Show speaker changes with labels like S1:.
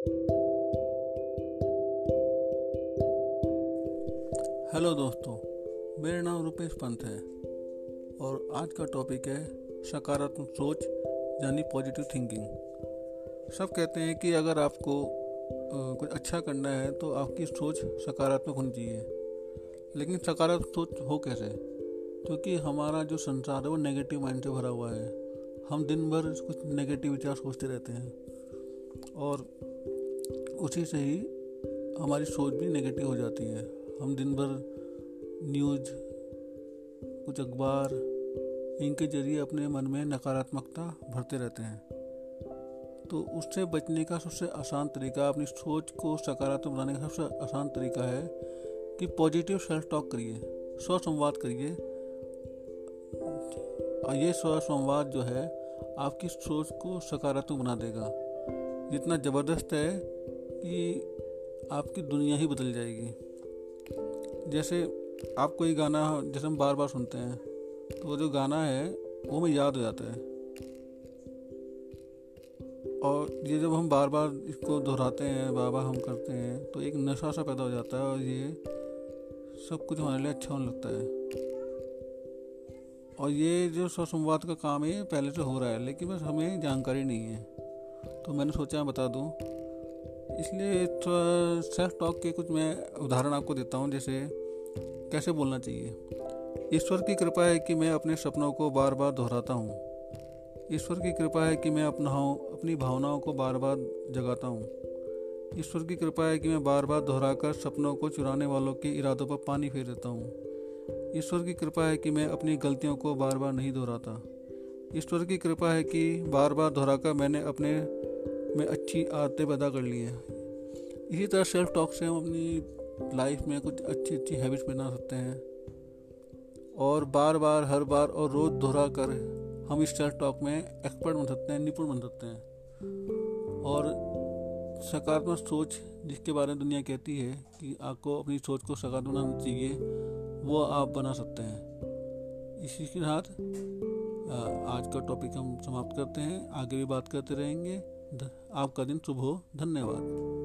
S1: Hello दोस्तों, मेरा नाम रुपेश पंत है और आज का टॉपिक है सकारात्मक सोच यानी पॉजिटिव थिंकिंग सब कहते हैं कि अगर आपको कुछ अच्छा करना है तो आपकी सोच सकारात्मक होनी चाहिए। लेकिन सकारात्मक सोच हो कैसे? क्योंकि हमारा जो संसार है वो नेगेटिव माइंड से भरा हुआ है। हम दिन भर कुछ नेगेटिव विचार सोचते रहते हैं। और उसी से ही हमारी सोच भी नेगेटिव हो जाती है। हम दिन भर न्यूज़ कुछ अखबार, इनके ज़रिए अपने मन में नकारात्मकता भरते रहते हैं। तो उससे बचने का सबसे आसान तरीका, अपनी सोच को सकारात्मक बनाने का सबसे आसान तरीका है कि पॉजिटिव सेल्फ टॉक करिए स्व संवाद करिए। और ये स्व संवाद जो है, आपकी सोच को सकारात्मक बना देगा। जितना ज़बरदस्त है कि आपकी दुनिया ही बदल जाएगी। जैसे आप कोई गाना जैसे हम बार बार सुनते हैं तो जो गाना है, वो हमें याद हो जाता है। और ये जब हम बार बार इसको दोहराते हैं बार बार हम करते हैं तो एक नशा सा पैदा हो जाता है और ये सब कुछ हमारे लिए अच्छा होने लगता है। और ये जो स्वसंवाद का काम है पहले से हो रहा है, लेकिन बस हमें जानकारी नहीं है। तो मैंने सोचा बता दूँ। इसलिए सेल्फ टॉक के कुछ मैं उदाहरण आपको देता हूँ, जैसे कैसे बोलना चाहिए। ईश्वर की कृपा है कि मैं अपने सपनों को बार बार दोहराता हूँ। ईश्वर की कृपा है कि मैं अपना अपनी भावनाओं को बार बार जगाता हूँ। ईश्वर की कृपा है कि मैं बार बार दोहराकर सपनों को चुराने वालों के इरादों पर पानी फेर देता हूँ। ईश्वर की कृपा है कि मैं अपनी गलतियों को बार बार नहीं दोहराता। ईश्वर की कृपा है कि बार बार दोहराकर मैंने अपने में अच्छी आदतें पैदा कर ली हैं। इसी तरह सेल्फ टॉक से हम अपनी लाइफ में कुछ अच्छी अच्छी हैबिट्स बना सकते हैं। और बार बार हर बार और रोज़ दोहरा कर हम इस सेल्फ टॉक में एक्सपर्ट बन सकते हैं, निपुण बन सकते हैं। और सकारात्मक सोच जिसके बारे में दुनिया कहती है कि आपको अपनी सोच को सकारात्मक बनाना चाहिए, वो आप बना सकते हैं। इसी के साथ आज का टॉपिक हम समाप्त करते हैं। आगे भी बात करते रहेंगे। आपका दिन शुभ हो। धन्यवाद।